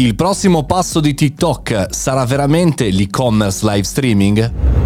Il prossimo passo di TikTok sarà veramente l'e-commerce live streaming?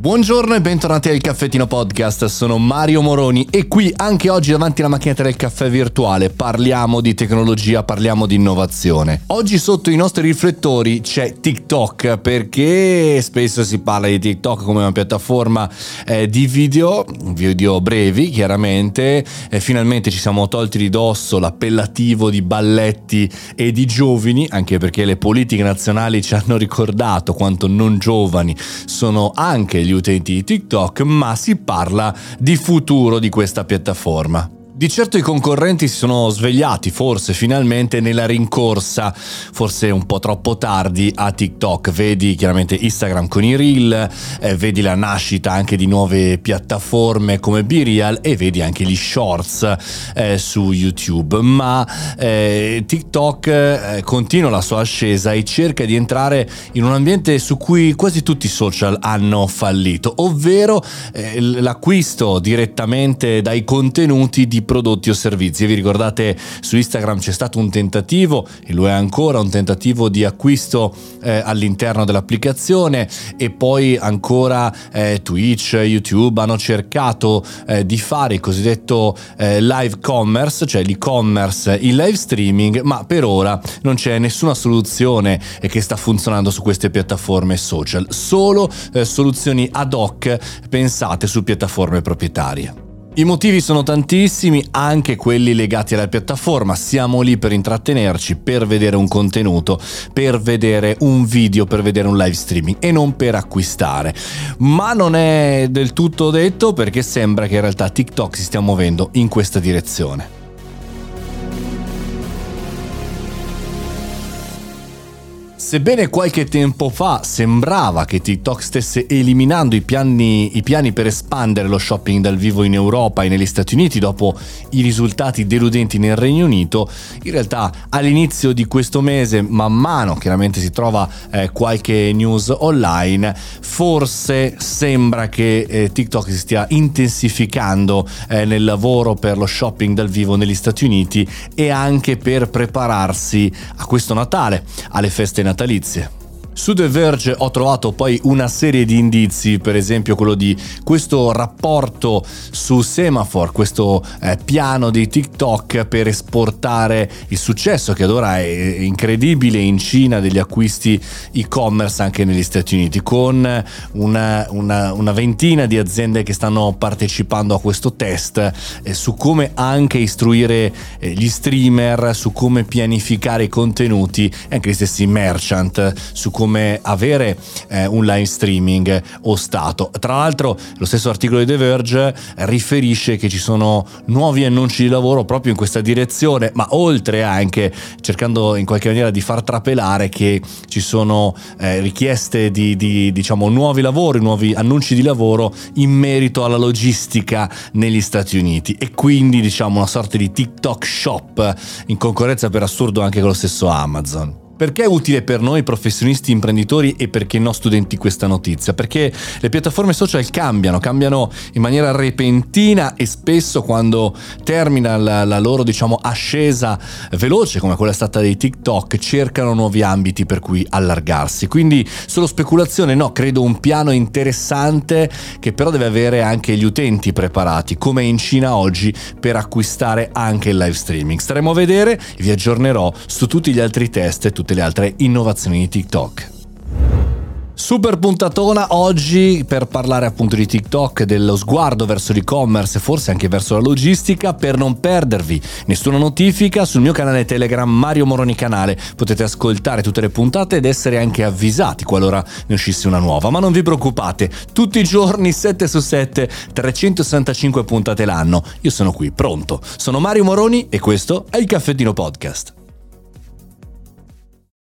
Buongiorno e bentornati al Caffettino Podcast, sono Mario Moroni e qui anche oggi davanti alla macchinetta del caffè virtuale parliamo di tecnologia, parliamo di innovazione. Oggi sotto i nostri riflettori c'è TikTok perché spesso si parla di TikTok come una piattaforma eh, di video, video brevi chiaramente, e finalmente ci siamo tolti di dosso l'appellativo di balletti e di giovani, anche perché le politiche nazionali ci hanno ricordato quanto non giovani sono anche gli gli utenti di TikTok, ma si parla di futuro di questa piattaforma. Di certo i concorrenti si sono svegliati, forse finalmente, nella rincorsa, forse un po' troppo tardi, a TikTok. Vedi chiaramente Instagram con i reel, eh, vedi la nascita anche di nuove piattaforme come BeReal e vedi anche gli shorts eh, su YouTube. Ma eh, TikTok eh, continua la sua ascesa e cerca di entrare in un ambiente su cui quasi tutti i social hanno fallito, ovvero eh, l'acquisto direttamente dai contenuti di prodotti o servizi. E vi ricordate su Instagram c'è stato un tentativo, e lo è ancora, un tentativo di acquisto eh, all'interno dell'applicazione e poi ancora eh, Twitch, YouTube hanno cercato eh, di fare il cosiddetto eh, live commerce, cioè l'e-commerce in live streaming, ma per ora non c'è nessuna soluzione che sta funzionando su queste piattaforme social, solo eh, soluzioni ad hoc pensate su piattaforme proprietarie. I motivi sono tantissimi, anche quelli legati alla piattaforma. Siamo lì per intrattenerci, per vedere un contenuto, per vedere un video, per vedere un live streaming e non per acquistare. Ma non è del tutto detto perché sembra che in realtà TikTok si stia muovendo in questa direzione. Sebbene qualche tempo fa sembrava che TikTok stesse eliminando i piani, i piani, per espandere lo shopping dal vivo in Europa e negli Stati Uniti dopo i risultati deludenti nel Regno Unito, in realtà all'inizio di questo mese, man mano chiaramente si trova eh, qualche news online, forse sembra che eh, TikTok si stia intensificando eh, nel lavoro per lo shopping dal vivo negli Stati Uniti e anche per prepararsi a questo Natale, alle feste natali natalizie. Su The Verge ho trovato poi una serie di indizi, per esempio quello di questo rapporto su Semaphore, questo eh, piano di TikTok per esportare il successo che ad ora è incredibile in Cina degli acquisti e-commerce anche negli Stati Uniti, con una, una, una ventina di aziende che stanno partecipando a questo test eh, su come anche istruire eh, gli streamer, su come pianificare i contenuti e anche gli stessi merchant, su come come avere eh, un live streaming ostato. Tra l'altro lo stesso articolo di The Verge riferisce che ci sono nuovi annunci di lavoro proprio in questa direzione, ma oltre anche cercando in qualche maniera di far trapelare che ci sono eh, richieste di, di diciamo, nuovi lavori, nuovi annunci di lavoro in merito alla logistica negli Stati Uniti e quindi diciamo una sorta di TikTok shop in concorrenza per assurdo anche con lo stesso Amazon. Perché è utile per noi professionisti imprenditori e perché no studenti questa notizia? Perché le piattaforme social cambiano, cambiano in maniera repentina e spesso quando termina la, la loro diciamo ascesa veloce come quella stata dei TikTok cercano nuovi ambiti per cui allargarsi. Quindi solo speculazione no, credo un piano interessante che però deve avere anche gli utenti preparati come in Cina oggi per acquistare anche il live streaming. Staremo a vedere e vi aggiornerò su tutti gli altri test e tutte tutte le altre innovazioni di TikTok. Super puntatona oggi per parlare appunto di TikTok, dello sguardo verso l'e-commerce e forse anche verso la logistica. Per non perdervi nessuna notifica sul mio canale Telegram Mario Moroni Canale potete ascoltare tutte le puntate ed essere anche avvisati qualora ne uscisse una nuova. Ma non vi preoccupate, tutti i giorni 7 su 7, 365 puntate l'anno. Io sono qui, pronto. Sono Mario Moroni e questo è il Caffettino Podcast.